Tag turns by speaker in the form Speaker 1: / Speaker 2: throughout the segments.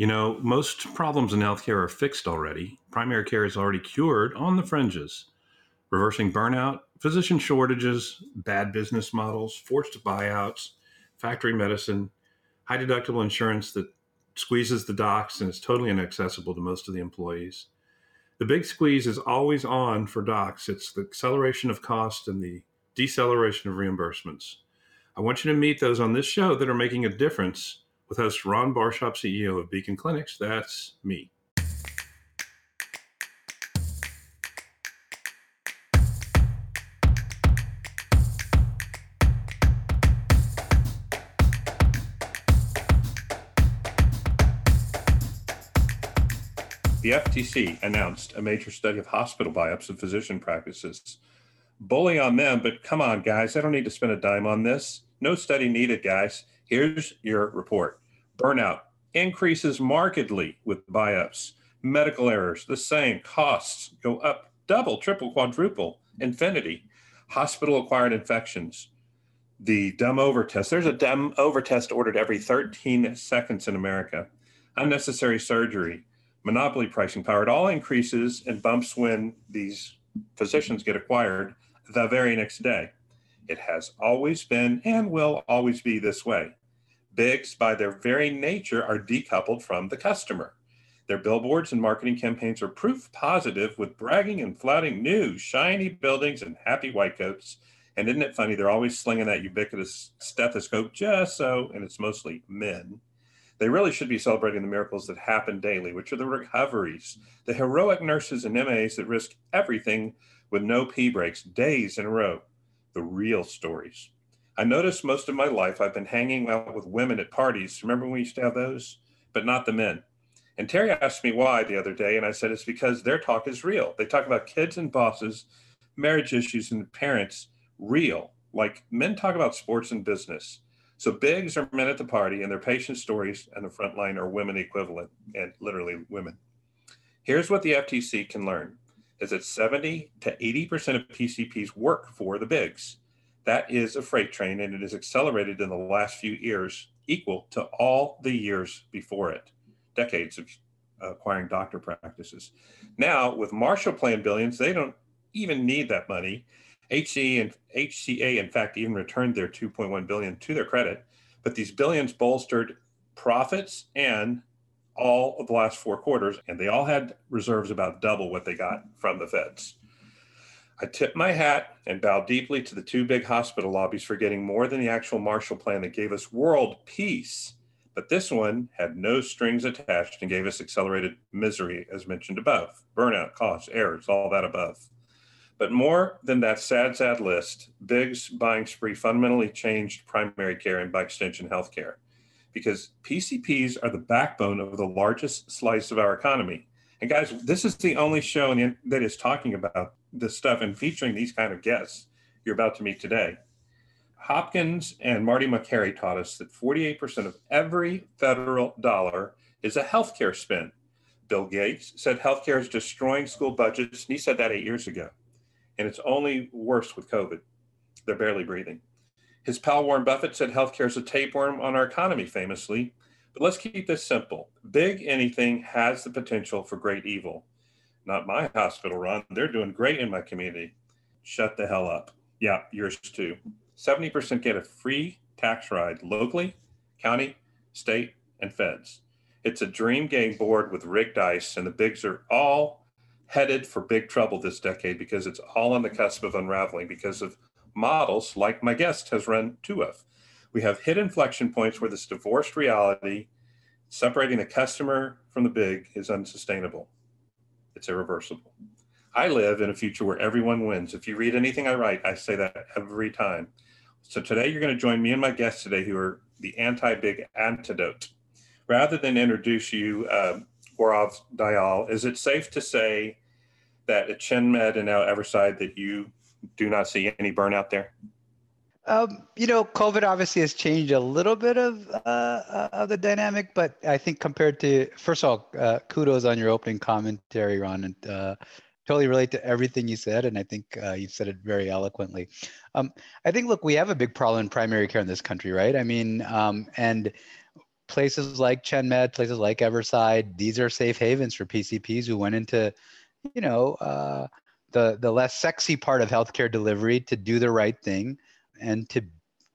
Speaker 1: You know, most problems in healthcare are fixed already. Primary care is already cured on the fringes. Reversing burnout, physician shortages, bad business models, forced buyouts, factory medicine, high deductible insurance that squeezes the docs and is totally inaccessible to most of the employees. The big squeeze is always on for docs. It's the acceleration of cost and the deceleration of reimbursements. I want you to meet those on this show that are making a difference with host Ron Barshop, CEO of Beacon Clinics. That's me. The FTC announced a major study of hospital buy-ups of physician practices. Bully on them, but come on, guys, I don't need to spend a dime on this. No study needed, guys. Here's your report. Burnout increases markedly with buy-ups. Medical errors, the same. Costs go up double, triple, quadruple, infinity. Hospital acquired infections. The dumb over test. There's a dumb over test ordered every 13 seconds in America. Unnecessary surgery monopoly pricing power. It all increases and bumps when these physicians get acquired the very next day. It has always been and will always be this way. Bigs, by their very nature, are decoupled from the customer. Their billboards and marketing campaigns are proof positive with bragging and flouting new, shiny buildings and happy white coats. And isn't it funny? They're always slinging that ubiquitous stethoscope just so, and it's mostly men they really should be celebrating the miracles that happen daily, which are the recoveries, the heroic nurses and MAs that risk everything with no pee breaks days in a row, the real stories. I noticed most of my life I've been hanging out with women at parties. Remember when we used to have those? But not the men. And Terry asked me why the other day, and I said it's because their talk is real. They talk about kids and bosses, marriage issues, and parents real. Like men talk about sports and business. So bigs are men at the party, and their patient stories and the front line are women equivalent, and literally women. Here's what the FTC can learn: is that 70 to 80 percent of PCPs work for the bigs. That is a freight train, and it has accelerated in the last few years, equal to all the years before it, decades of acquiring doctor practices. Now, with Marshall Plan billions, they don't even need that money HCA and HCA, in fact, even returned their 2.1 billion to their credit, but these billions bolstered profits and all of the last four quarters, and they all had reserves about double what they got from the feds. I tip my hat and bow deeply to the two big hospital lobbies for getting more than the actual Marshall Plan that gave us world peace. But this one had no strings attached and gave us accelerated misery, as mentioned above burnout, costs, errors, all that above. But more than that sad, sad list, Big's buying spree fundamentally changed primary care and by extension healthcare because PCPs are the backbone of the largest slice of our economy. And guys, this is the only show that is talking about this stuff and featuring these kind of guests you're about to meet today. Hopkins and Marty Makary taught us that 48% of every federal dollar is a healthcare spend. Bill Gates said healthcare is destroying school budgets, and he said that eight years ago and it's only worse with COVID. They're barely breathing. His pal Warren Buffett said healthcare is a tapeworm on our economy, famously. But let's keep this simple. Big anything has the potential for great evil. Not my hospital, Ron. They're doing great in my community. Shut the hell up. Yeah, yours too. 70% get a free tax ride locally, county, state, and feds. It's a dream game board with rigged dice, and the bigs are all headed for big trouble this decade because it's all on the cusp of unraveling because of models like my guest has run two of. We have hit inflection points where this divorced reality, separating the customer from the big, is unsustainable. It's irreversible. I live in a future where everyone wins. If you read anything I write, I say that every time. So today you're going to join me and my guests today who are the anti-big antidote. Rather than introduce you, uh, Dayal, is it safe to say that at ChenMed and now Everside that you do not see any burnout there?
Speaker 2: Um, you know, COVID obviously has changed a little bit of uh, of the dynamic, but I think compared to first of all, uh, kudos on your opening commentary, Ron, and uh, totally relate to everything you said, and I think uh, you said it very eloquently. Um, I think, look, we have a big problem in primary care in this country, right? I mean, um, and places like Chen Med, places like Everside, these are safe havens for PCPs who went into, you know, uh, the the less sexy part of healthcare delivery to do the right thing and to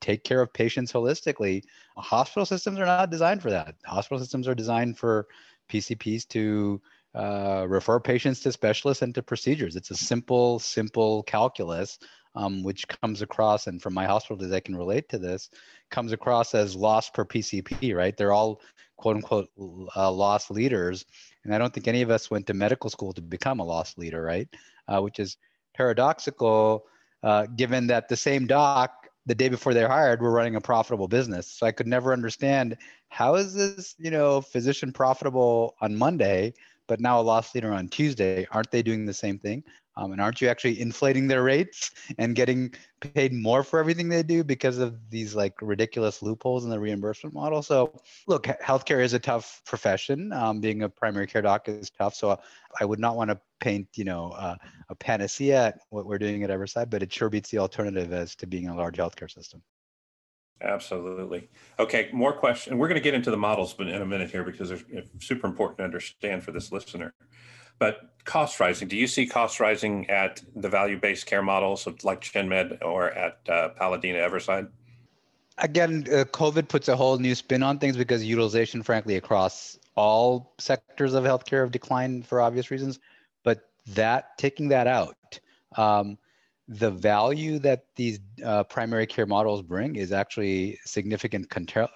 Speaker 2: take care of patients holistically. Hospital systems are not designed for that. Hospital systems are designed for PCPs to uh, refer patients to specialists and to procedures. It's a simple, simple calculus, um, which comes across, and from my hospital days, I can relate to this, comes across as loss per PCP, right? They're all quote unquote uh, loss leaders. And I don't think any of us went to medical school to become a loss leader, right? Uh, which is paradoxical, uh, given that the same doc the day before they're hired were running a profitable business. So I could never understand how is this, you know, physician profitable on Monday, but now a loss leader on Tuesday. Aren't they doing the same thing? Um, and aren't you actually inflating their rates and getting paid more for everything they do because of these like ridiculous loopholes in the reimbursement model? So, look, healthcare is a tough profession. Um, being a primary care doc is tough. So, I would not want to paint, you know, uh, a panacea at what we're doing at Everside, but it sure beats the alternative as to being a large healthcare system.
Speaker 1: Absolutely. Okay, more questions. We're going to get into the models in a minute here because they're super important to understand for this listener. But cost rising, do you see cost rising at the value-based care models of like ChenMed or at uh, Paladina Everside?
Speaker 2: Again, uh, COVID puts a whole new spin on things because utilization, frankly, across all sectors of healthcare have declined for obvious reasons. But that taking that out, um, the value that these uh, primary care models bring is actually significant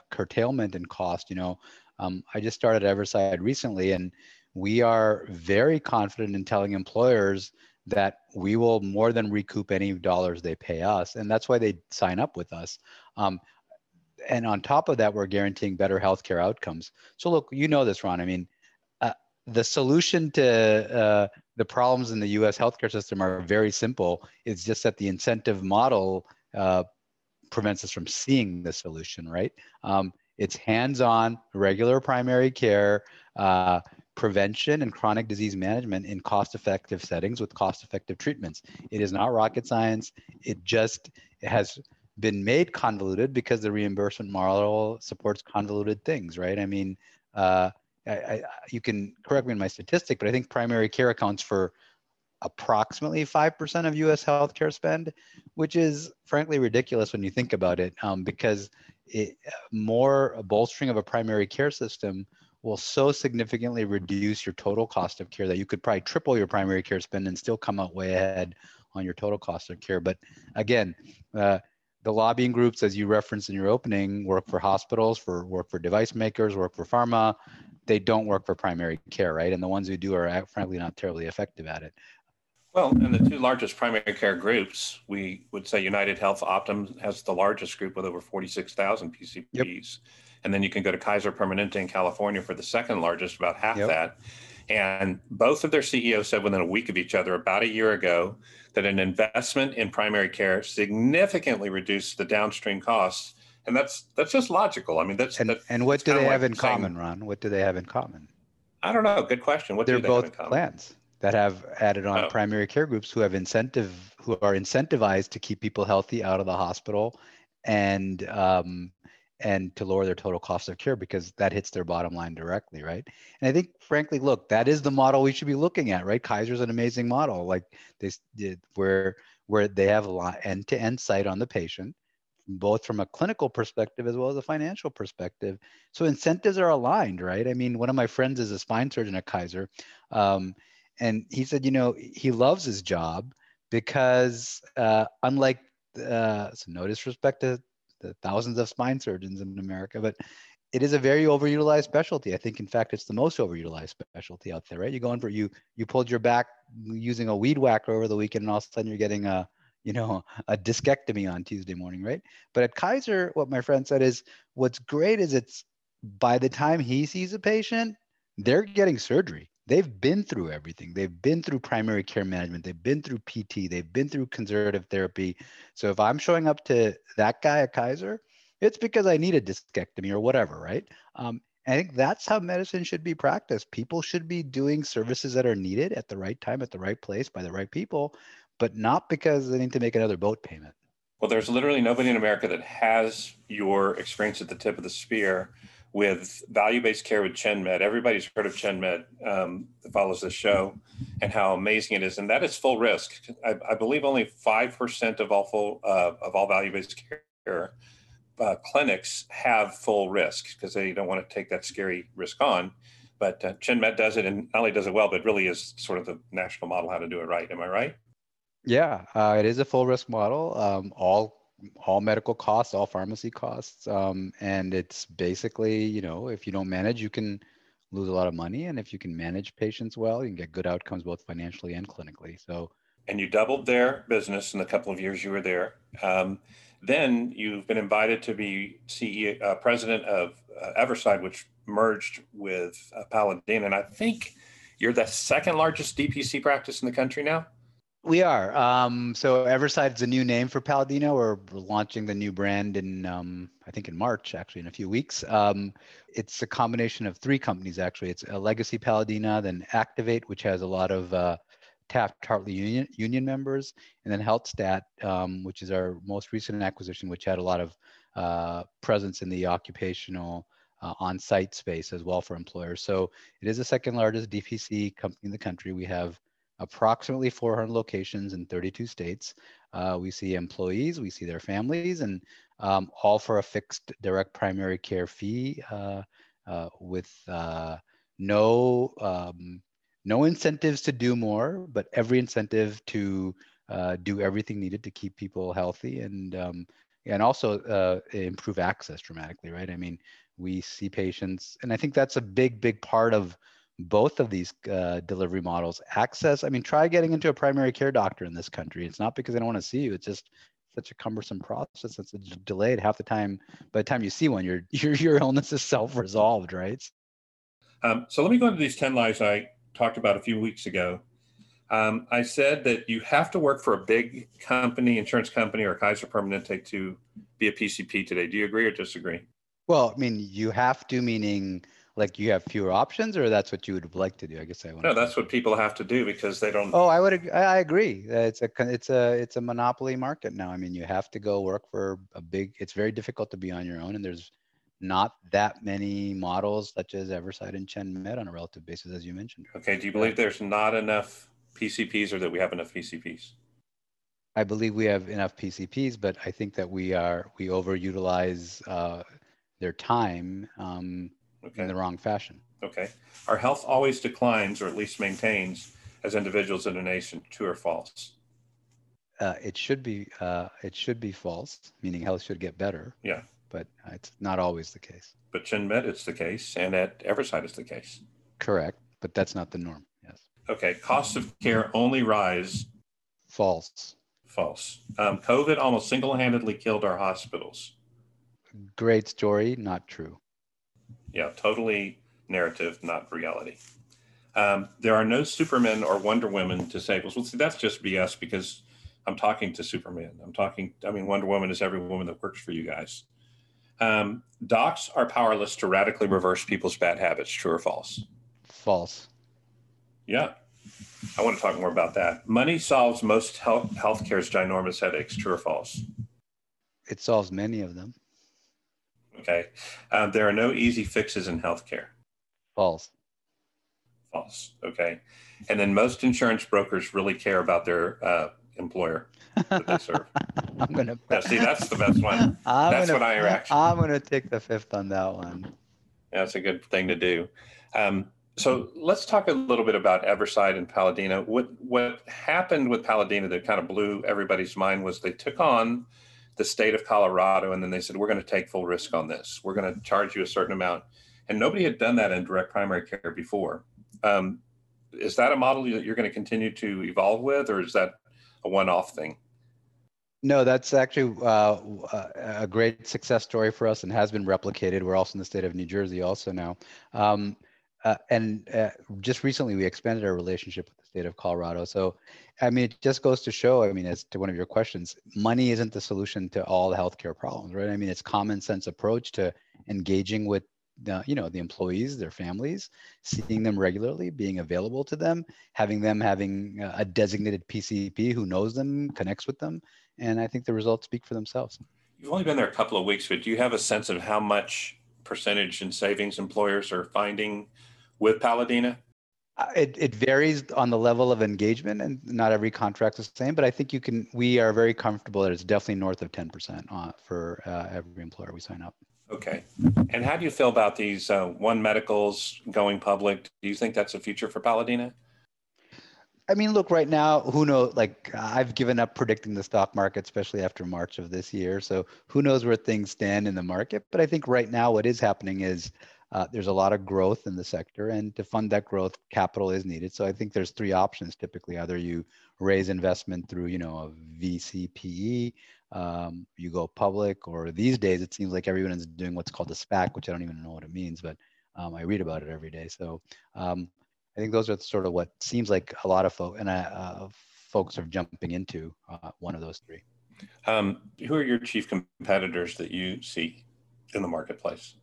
Speaker 2: curtailment in cost. You know, um, I just started Everside recently, and we are very confident in telling employers that we will more than recoup any dollars they pay us, and that's why they sign up with us. Um, and on top of that, we're guaranteeing better healthcare outcomes. So look, you know this, Ron. I mean, uh, the solution to uh, the problems in the U.S. healthcare system are very simple. It's just that the incentive model uh, prevents us from seeing the solution, right? Um, it's hands-on, regular primary care, uh, prevention and chronic disease management in cost-effective settings with cost-effective treatments. It is not rocket science. It just has been made convoluted because the reimbursement model supports convoluted things, right? I mean, uh, I, I, you can correct me in my statistic, but I think primary care accounts for approximately 5% of US healthcare spend, which is frankly ridiculous when you think about it, um, because it, more bolstering of a primary care system will so significantly reduce your total cost of care that you could probably triple your primary care spend and still come out way ahead on your total cost of care. But again, uh, the lobbying groups, as you referenced in your opening, work for hospitals, for work for device makers, work for pharma, they don't work for primary care, right? And the ones who do are frankly not terribly effective at it.
Speaker 1: Well, and the two largest primary care groups, we would say United Health Optum has the largest group with over 46,000 PCPs. Yep. And then you can go to Kaiser Permanente in California for the second largest, about half yep. that. And both of their CEOs said within a week of each other about a year ago that an investment in primary care significantly reduced the downstream costs and that's that's just logical. I mean, that's
Speaker 2: and,
Speaker 1: that,
Speaker 2: and what do they have in common, Ron? What do they have in common?
Speaker 1: I don't know. Good question. What
Speaker 2: they're
Speaker 1: they
Speaker 2: both plans that have added on oh. primary care groups who have incentive who are incentivized to keep people healthy out of the hospital and um, and to lower their total cost of care because that hits their bottom line directly, right? And I think, frankly, look, that is the model we should be looking at, right? Kaiser's an amazing model, like they did, where where they have a lot end-to-end sight on the patient both from a clinical perspective as well as a financial perspective. So incentives are aligned, right? I mean, one of my friends is a spine surgeon at Kaiser, um, and he said, you know, he loves his job because uh, unlike, uh, so no disrespect to the thousands of spine surgeons in America, but it is a very overutilized specialty. I think, in fact, it's the most overutilized specialty out there, right? You go in for you, you pulled your back using a weed whacker over the weekend, and all of a sudden you're getting a you know, a discectomy on Tuesday morning, right? But at Kaiser, what my friend said is what's great is it's by the time he sees a patient, they're getting surgery. They've been through everything. They've been through primary care management. They've been through PT. They've been through conservative therapy. So if I'm showing up to that guy at Kaiser, it's because I need a discectomy or whatever, right? Um, I think that's how medicine should be practiced. People should be doing services that are needed at the right time, at the right place, by the right people but not because they need to make another boat payment.
Speaker 1: Well, there's literally nobody in America that has your experience at the tip of the spear with value-based care with ChenMed. Everybody's heard of ChenMed um, that follows the show and how amazing it is. And that is full risk. I, I believe only 5% of all full, uh, of all value-based care uh, clinics have full risk because they don't want to take that scary risk on. But uh, ChenMed does it and not only does it well, but really is sort of the national model how to do it right. Am I right?
Speaker 2: Yeah, uh, it is a full risk model. Um, all all medical costs, all pharmacy costs, um, and it's basically you know if you don't manage, you can lose a lot of money, and if you can manage patients well, you can get good outcomes both financially and clinically. So.
Speaker 1: And you doubled their business in the couple of years you were there. Um, then you've been invited to be CEO, uh, president of uh, Everside, which merged with uh, Paladina. And I think you're the second largest DPC practice in the country now.
Speaker 2: We are. Um, so Everside is a new name for Paladina. We're launching the new brand in, um, I think, in March, actually, in a few weeks. Um, it's a combination of three companies, actually. It's a legacy Paladina, then Activate, which has a lot of uh, Taft Hartley Union, Union members, and then HealthStat, um, which is our most recent acquisition, which had a lot of uh, presence in the occupational uh, on-site space as well for employers. So it is the second largest DPC company in the country. We have approximately 400 locations in 32 states. Uh, we see employees, we see their families, and um, all for a fixed direct primary care fee uh, uh, with uh, no um, no incentives to do more, but every incentive to uh, do everything needed to keep people healthy and um, and also uh, improve access dramatically, right? I mean, we see patients, and I think that's a big, big part of both of these uh, delivery models. Access, I mean, try getting into a primary care doctor in this country. It's not because they don't want to see you. It's just such a cumbersome process. It's delayed half the time. By the time you see one, your your your illness is self-resolved, right?
Speaker 1: Um, so let me go into these ten lies I talked about a few weeks ago. Um, I said that you have to work for a big company, insurance company, or Kaiser Permanente to be a PCP today. Do you agree or disagree?
Speaker 2: Well, I mean, you have to, meaning like you have fewer options, or that's what you would like to do. I guess I want.
Speaker 1: No, that's what people have to do because they don't.
Speaker 2: Oh, I would. I agree. It's a it's a it's a monopoly market now. I mean, you have to go work for a big. It's very difficult to be on your own, and there's not that many models such as Everside and Chen ChenMed on a relative basis, as you mentioned.
Speaker 1: Okay. Do you believe there's not enough PCPs or that we have enough PCPs?
Speaker 2: I believe we have enough PCPs, but I think that we are we overutilize uh, their time um, okay. in the wrong fashion.
Speaker 1: Okay. Our health always declines, or at least maintains, as individuals in a nation. True or false?
Speaker 2: Uh, it should be uh, it should be false, meaning health should get better.
Speaker 1: Yeah
Speaker 2: but it's not always the case.
Speaker 1: But ChenMed, it's the case, and at Everside, it's the case.
Speaker 2: Correct, but that's not the norm. Yes.
Speaker 1: Okay, costs of care only rise.
Speaker 2: False.
Speaker 1: False. Um, COVID almost single-handedly killed our hospitals.
Speaker 2: Great story, not true.
Speaker 1: Yeah, totally narrative, not reality. Um, there are no Supermen or Wonder Women disabled. Well, see, that's just BS because I'm talking to Superman. I'm talking. I mean, Wonder Woman is every woman that works for you guys. Um, docs are powerless to radically reverse people's bad habits. True or false?
Speaker 2: False.
Speaker 1: Yeah. I want to talk more about that. Money solves most health healthcare's ginormous headaches. True or false?
Speaker 2: It solves many of them.
Speaker 1: Okay. Um, there are no easy fixes in healthcare.
Speaker 2: False.
Speaker 1: False. Okay. And then most insurance brokers really care about their uh, employer that they serve. I'm gonna. Yeah, see, that's the best one. I'm that's
Speaker 2: gonna,
Speaker 1: what I actually.
Speaker 2: I'm gonna take the fifth on that one.
Speaker 1: Yeah, that's a good thing to do. Um, so let's talk a little bit about Everside and Paladina. What what happened with Paladina that kind of blew everybody's mind was they took on the state of Colorado and then they said we're going to take full risk on this. We're going to charge you a certain amount, and nobody had done that in direct primary care before. Um, is that a model that you're going to continue to evolve with, or is that a one-off thing?
Speaker 2: No, that's actually uh, a great success story for us and has been replicated. We're also in the state of New Jersey also now. Um, uh, and uh, just recently we expanded our relationship state of Colorado. So, I mean, it just goes to show, I mean, as to one of your questions, money isn't the solution to all the healthcare problems, right? I mean, it's common sense approach to engaging with the, you know the employees their families seeing them regularly being available to them having them having a designated pcp who knows them connects with them and i think the results speak for themselves
Speaker 1: you've only been there a couple of weeks but do you have a sense of how much percentage in savings employers are finding with Paladina?
Speaker 2: It, it varies on the level of engagement and not every contract is the same, but I think you can, we are very comfortable that it's definitely north of 10% uh, for uh, every employer we sign up.
Speaker 1: Okay. And how do you feel about these uh, one medicals going public? Do you think that's a future for Paladina?
Speaker 2: I mean, look, right now, who knows? Like, I've given up predicting the stock market, especially after March of this year. So, who knows where things stand in the market? But I think right now, what is happening is uh, there's a lot of growth in the sector, and to fund that growth, capital is needed. So, I think there's three options typically: either you raise investment through, you know, a VCPE, um, you go public, or these days it seems like everyone is doing what's called a SPAC, which I don't even know what it means, but um, I read about it every day. So um, I think those are sort of what seems like a lot of folks and uh, folks are jumping into uh, one of those three.
Speaker 1: Um, who are your chief competitors that you see in the marketplace?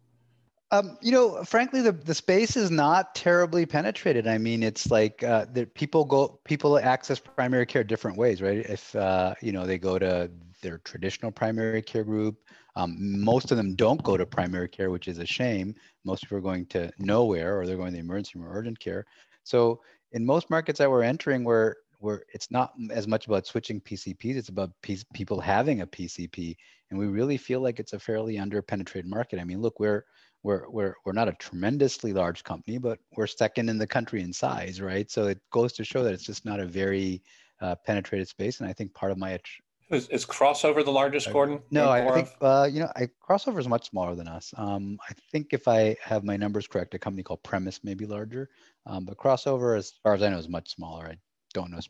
Speaker 2: Um, you know, frankly, the, the space is not terribly penetrated. I mean, it's like uh, the people go, people access primary care different ways, right? If uh, you know they go to their traditional primary care group, um, most of them don't go to primary care, which is a shame. Most people are going to nowhere, or they're going to the emergency room or urgent care. So in most markets that we're entering, where where it's not as much about switching PCPs, it's about people having a PCP, and we really feel like it's a fairly under-penetrated market. I mean, look, we're we're we're we're not a tremendously large company, but we're second in the country in size, right? So it goes to show that it's just not a very uh, penetrated space, and I think part of my
Speaker 1: is, is crossover the largest, Gaurav?
Speaker 2: No, I think uh, you know, I crossover is much smaller than us. Um, I think if I have my numbers correct, a company called Premise may be larger, um, but crossover, as far as I know, is much smaller. I don't know.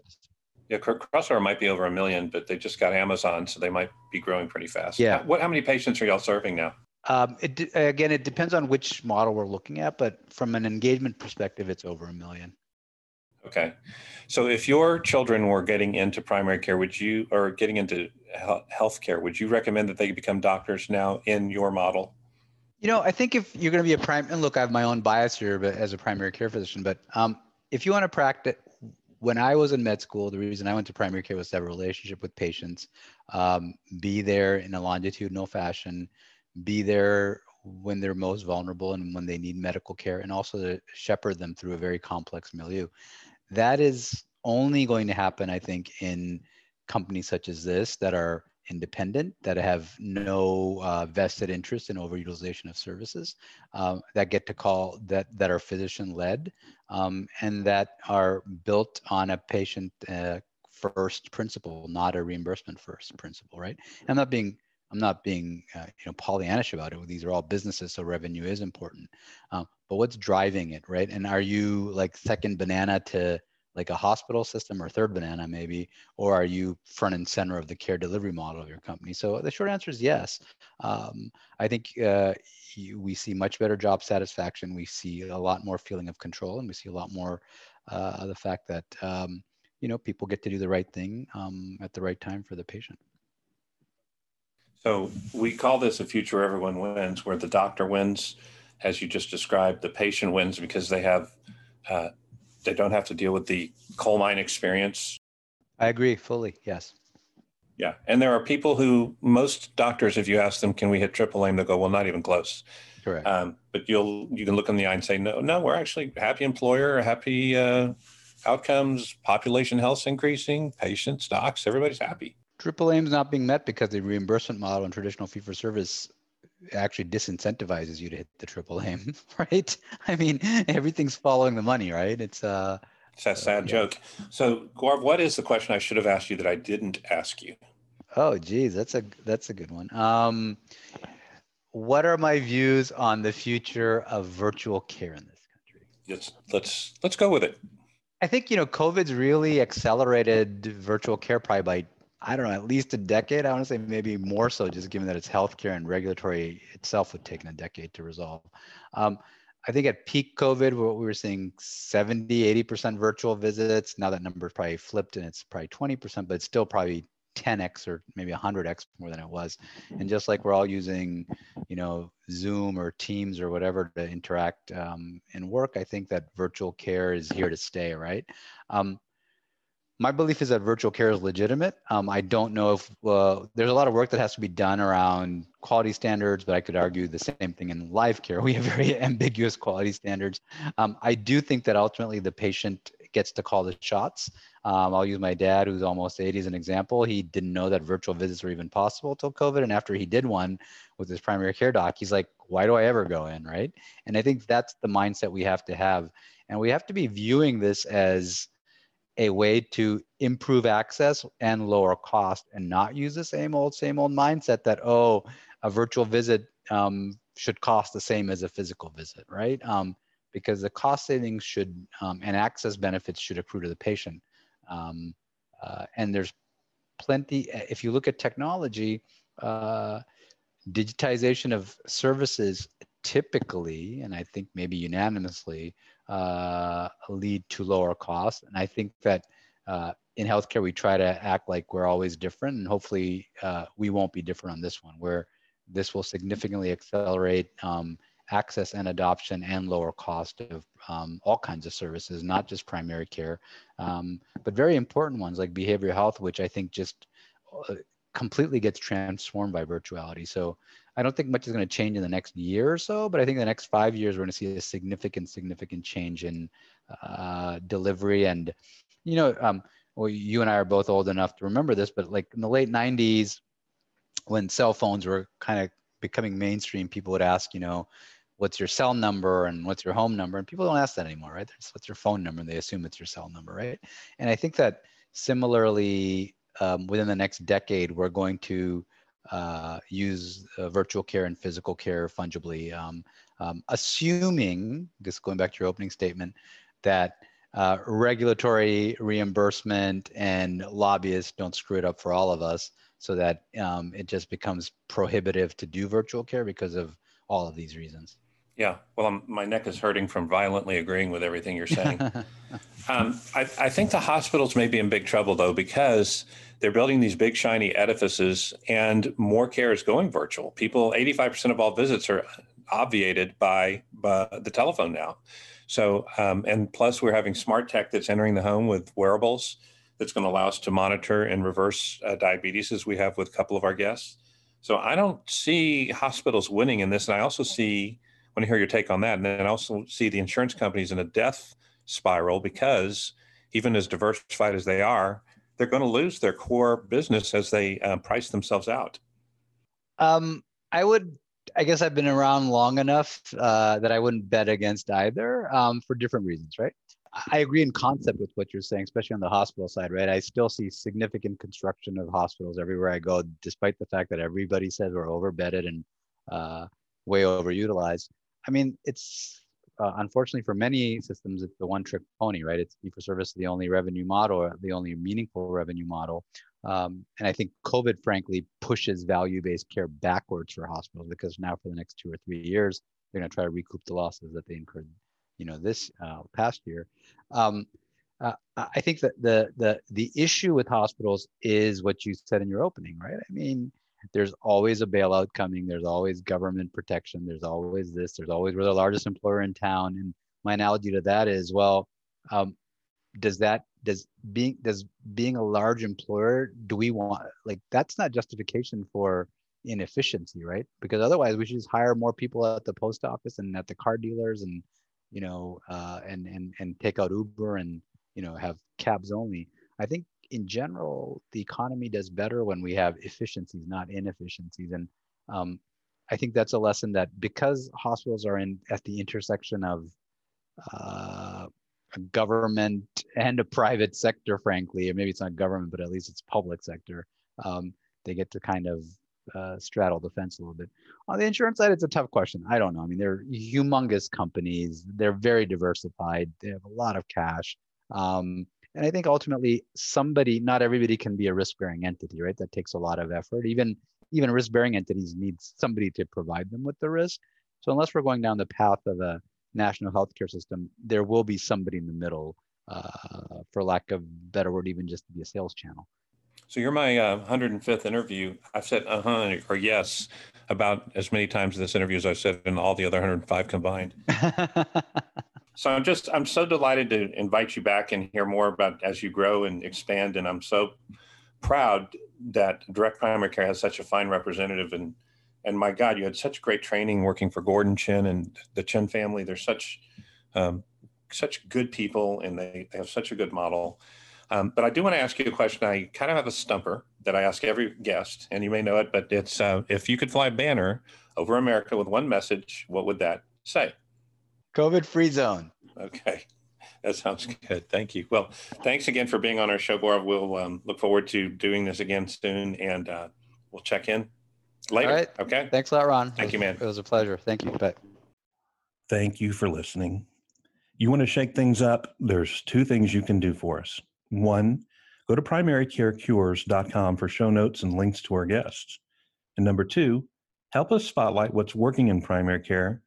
Speaker 1: Yeah, crossover might be over a million, but they just got Amazon, so they might be growing pretty fast.
Speaker 2: Yeah.
Speaker 1: What? How many patients are y'all serving now?
Speaker 2: Um, it again, it depends on which model we're looking at, but from an engagement perspective, it's over a million.
Speaker 1: Okay. So if your children were getting into primary care, would you, or getting into health care, would you recommend that they become doctors now in your model?
Speaker 2: You know, I think if you're going to be a prime, and look, I have my own bias here, but as a primary care physician, but um, if you want to practice, when I was in med school, the reason I went to primary care was to have a relationship with patients, um, be there in a longitudinal fashion, be there when they're most vulnerable and when they need medical care, and also to shepherd them through a very complex milieu that is only going to happen, I think, in companies such as this that are independent, that have no uh, vested interest in overutilization of services, um, that get to call that that are physician led, um, and that are built on a patient uh, first principle, not a reimbursement first principle, right? I'm not being I'm not being uh, you know Pollyannish about it. These are all businesses, so revenue is important. Um, but what's driving it, right? And are you like second banana to like a hospital system or third banana maybe, or are you front and center of the care delivery model of your company? So the short answer is yes. Um, I think uh, you, we see much better job satisfaction. We see a lot more feeling of control, and we see a lot more uh, the fact that um, you know people get to do the right thing um, at the right time for the patient.
Speaker 1: So we call this a future everyone wins, where the doctor wins, as you just described, the patient wins because they have uh, they don't have to deal with the coal mine experience.
Speaker 2: I agree fully. Yes.
Speaker 1: Yeah, and there are people who most doctors, if you ask them, can we hit triple aim, they'll go, well, not even close.
Speaker 2: Correct.
Speaker 1: Um, but you'll you can look in the eye and say, no, no, we're actually happy employer, happy uh, outcomes, population health increasing, patients, docs, everybody's happy.
Speaker 2: Triple aim is not being met because the reimbursement model in traditional fee for service actually disincentivizes you to hit the triple aim, right? I mean, everything's following the money, right? It's uh
Speaker 1: it's that sad uh, joke. So, Gaurav, what is the question I should have asked you that I didn't ask you?
Speaker 2: Oh, geez, that's a that's a good one. Um, what are my views on the future of virtual care in this country?
Speaker 1: Yes, let's let's go with it.
Speaker 2: I think you know COVID's really accelerated virtual care probably by I don't know, at least a decade. I want to say maybe more so, just given that it's healthcare and regulatory itself would take a decade to resolve. Um, I think at peak COVID, what we were seeing 70, 80% virtual visits. Now that number is probably flipped and it's probably 20%, but it's still probably 10x or maybe 100x more than it was. And just like we're all using, you know, Zoom or Teams or whatever to interact um, and work, I think that virtual care is here to stay, right? Um, my belief is that virtual care is legitimate. Um, I don't know if uh, there's a lot of work that has to be done around quality standards, but I could argue the same thing in live care. We have very ambiguous quality standards. Um, I do think that ultimately the patient gets to call the shots. Um, I'll use my dad, who's almost 80, as an example. He didn't know that virtual visits were even possible until COVID. And after he did one with his primary care doc, he's like, why do I ever go in? Right. And I think that's the mindset we have to have. And we have to be viewing this as, a way to improve access and lower cost and not use the same old same old mindset that oh a virtual visit um, should cost the same as a physical visit right? Um, because the cost savings should um, and access benefits should accrue to the patient. Um, uh, and there's plenty if you look at technology uh, digitization of services typically and i think maybe unanimously uh, lead to lower costs. And I think that uh, in healthcare, we try to act like we're always different, and hopefully, uh, we won't be different on this one, where this will significantly accelerate um, access and adoption and lower cost of um, all kinds of services, not just primary care, um, but very important ones like behavioral health, which I think just uh, completely gets transformed by virtuality. So I don't think much is going to change in the next year or so, but I think the next five years we're going to see a significant, significant change in uh, delivery. And you know, um, well, you and I are both old enough to remember this, but like in the late '90s, when cell phones were kind of becoming mainstream, people would ask, you know, what's your cell number and what's your home number, and people don't ask that anymore, right? That's what's your phone number, and they assume it's your cell number, right? And I think that similarly, um, within the next decade, we're going to uh, use uh, virtual care and physical care fungibly, um, um, assuming, just going back to your opening statement, that uh, regulatory reimbursement and lobbyists don't screw it up for all of us so that um, it just becomes prohibitive to do virtual care because of all of these reasons.
Speaker 1: Yeah, well, I'm, my neck is hurting from violently agreeing with everything you're saying. um, I, I, think the hospitals may be in big trouble though because they're building these big shiny edifices, and more care is going virtual. People, 85% of all visits are obviated by, by the telephone now. So, um, and plus, we're having smart tech that's entering the home with wearables that's going to allow us to monitor and reverse uh, diabetes, as we have with a couple of our guests. So, I don't see hospitals winning in this, and I also see want to hear your take on that. And then also see the insurance companies in a death spiral because even as diversified as they are, they're going to lose their core business as they um, price themselves out.
Speaker 2: Um, I would, I guess I've been around long enough uh, that I wouldn't bet against either um, for different reasons, right? I agree in concept with what you're saying, especially on the hospital side, right? I still see significant construction of hospitals everywhere I go, despite the fact that everybody says we're overbedded and uh, way overutilized. I mean, it's uh, unfortunately for many systems, it's the one trick pony, right? It's fee for service, the only revenue model, the only meaningful revenue model. Um, and I think COVID, frankly, pushes value based care backwards for hospitals because now for the next two or three years, they're going to try to recoup the losses that they incurred, you know, this uh, past year. Um, uh, I think that the the the issue with hospitals is what you said in your opening, right? I mean, there's always a bailout coming. There's always government protection. There's always this. There's always we're the largest employer in town. And my analogy to that is, well, um, does that does being does being a large employer do we want like that's not justification for inefficiency, right? Because otherwise we should just hire more people at the post office and at the car dealers and you know uh, and and and take out Uber and you know have cabs only. I think in general, the economy does better when we have efficiencies, not inefficiencies. And um, I think that's a lesson that because hospitals are in at the intersection of uh, government and a private sector, frankly, or maybe it's not government, but at least it's public sector, um, they get to kind of uh, straddle the fence a little bit. On the insurance side, it's a tough question. I don't know. I mean, they're humongous companies. They're very diversified. They have a lot of cash. Um, and I think ultimately somebody, not everybody can be a risk-bearing entity, right? That takes a lot of effort. Even even risk-bearing entities need somebody to provide them with the risk. So unless we're going down the path of a national healthcare system, there will be somebody in the middle, uh, for lack of better word, even just to be a sales channel.
Speaker 1: So you're my uh, 105th interview. I've said uh huh or yes about as many times in this interview as I've said in all the other 105 combined. So I'm just I'm so delighted to invite you back and hear more about as you grow and expand. And I'm so proud that Direct Primary Care has such a fine representative. And and my God, you had such great training working for Gordon Chen and the Chen family. They're such um, such good people, and they, they have such a good model. Um, but I do want to ask you a question. I kind of have a stumper that I ask every guest, and you may know it, but it's uh, if you could fly a banner over America with one message, what would that say?
Speaker 2: COVID free zone.
Speaker 1: Okay. That sounds good. Thank you. Well, thanks again for being on our show, Bora. We'll um, look forward to doing this again soon, and uh, we'll check in later.
Speaker 2: All right.
Speaker 1: Okay.
Speaker 2: Thanks a lot, Ron.
Speaker 1: Thank
Speaker 2: It
Speaker 1: you, man.
Speaker 2: It was a pleasure. Thank you. Bye.
Speaker 3: Thank you for listening. You want to shake things up? There's two things you can do for us. One, go to primarycarecures.com for show notes and links to our guests. And number two, help us spotlight what's working in primary care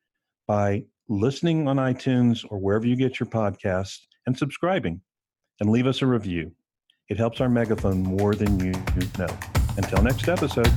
Speaker 3: by listening on iTunes or wherever you get your podcasts and subscribing and leave us a review. It helps our megaphone more than you know. Until next episode.